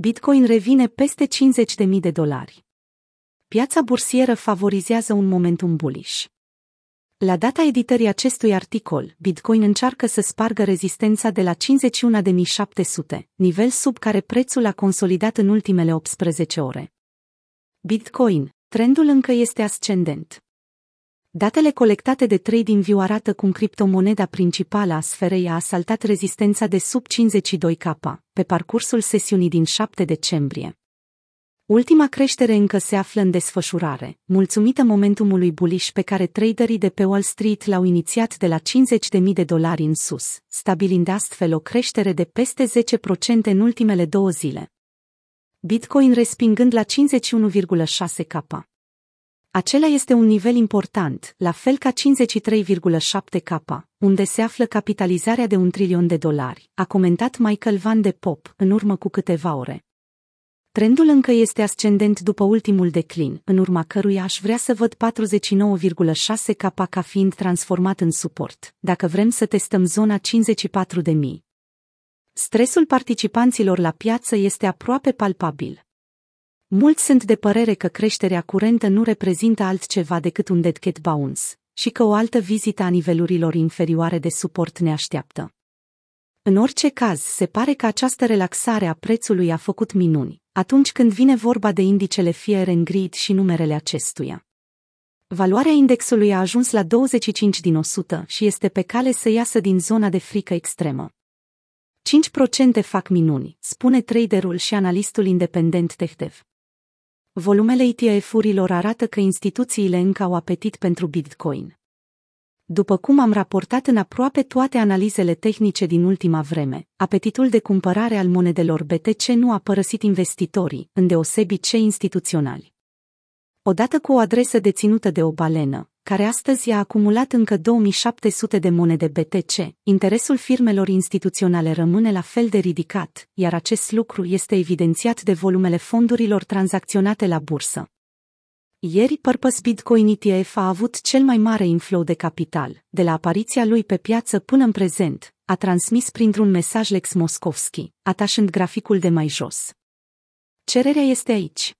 Bitcoin revine peste 50.000 de dolari. Piața bursieră favorizează un momentum bullish. La data editării acestui articol, Bitcoin încearcă să spargă rezistența de la 51.700, nivel sub care prețul a consolidat în ultimele 18 ore. Bitcoin, trendul încă este ascendent. Datele colectate de TradingView arată cum criptomoneda principală a sferei a asaltat rezistența de sub 52K pe parcursul sesiunii din 7 decembrie. Ultima creștere încă se află în desfășurare, mulțumită momentumului bullish pe care traderii de pe Wall Street l-au inițiat de la 50.000 de dolari în sus, stabilind astfel o creștere de peste 10% în ultimele două zile. Bitcoin respingând la 51,6K. Acela este un nivel important, la fel ca 53,7K, unde se află capitalizarea de un trilion de dolari, a comentat Michael Van de Pop în urmă cu câteva ore. Trendul încă este ascendent după ultimul declin, în urma căruia aș vrea să văd 49,6K ca fiind transformat în suport, dacă vrem să testăm zona 54.000. Stresul participanților la piață este aproape palpabil. Mulți sunt de părere că creșterea curentă nu reprezintă altceva decât un dead cat bounce și că o altă vizită a nivelurilor inferioare de suport ne așteaptă. În orice caz, se pare că această relaxare a prețului a făcut minuni, atunci când vine vorba de indicele Fear and Greed și numerele acestuia. Valoarea indexului a ajuns la 25 din 100 și este pe cale să iasă din zona de frică extremă. 5% fac minuni, spune traderul și analistul independent TechDev. Volumele ETF-urilor arată că instituțiile încă au apetit pentru Bitcoin. După cum am raportat în aproape toate analizele tehnice din ultima vreme, apetitul de cumpărare al monedelor BTC nu a părăsit investitorii, îndeosebi cei instituționali. Odată cu o adresă deținută de o balenă, care astăzi a acumulat încă 2700 de monede BTC, interesul firmelor instituționale rămâne la fel de ridicat, iar acest lucru este evidențiat de volumele fondurilor tranzacționate la bursă. Ieri Purpose Bitcoin ETF a avut cel mai mare inflow de capital, de la apariția lui pe piață până în prezent, a transmis printr-un mesaj Lex Moskovski, atașând graficul de mai jos. Cererea este aici.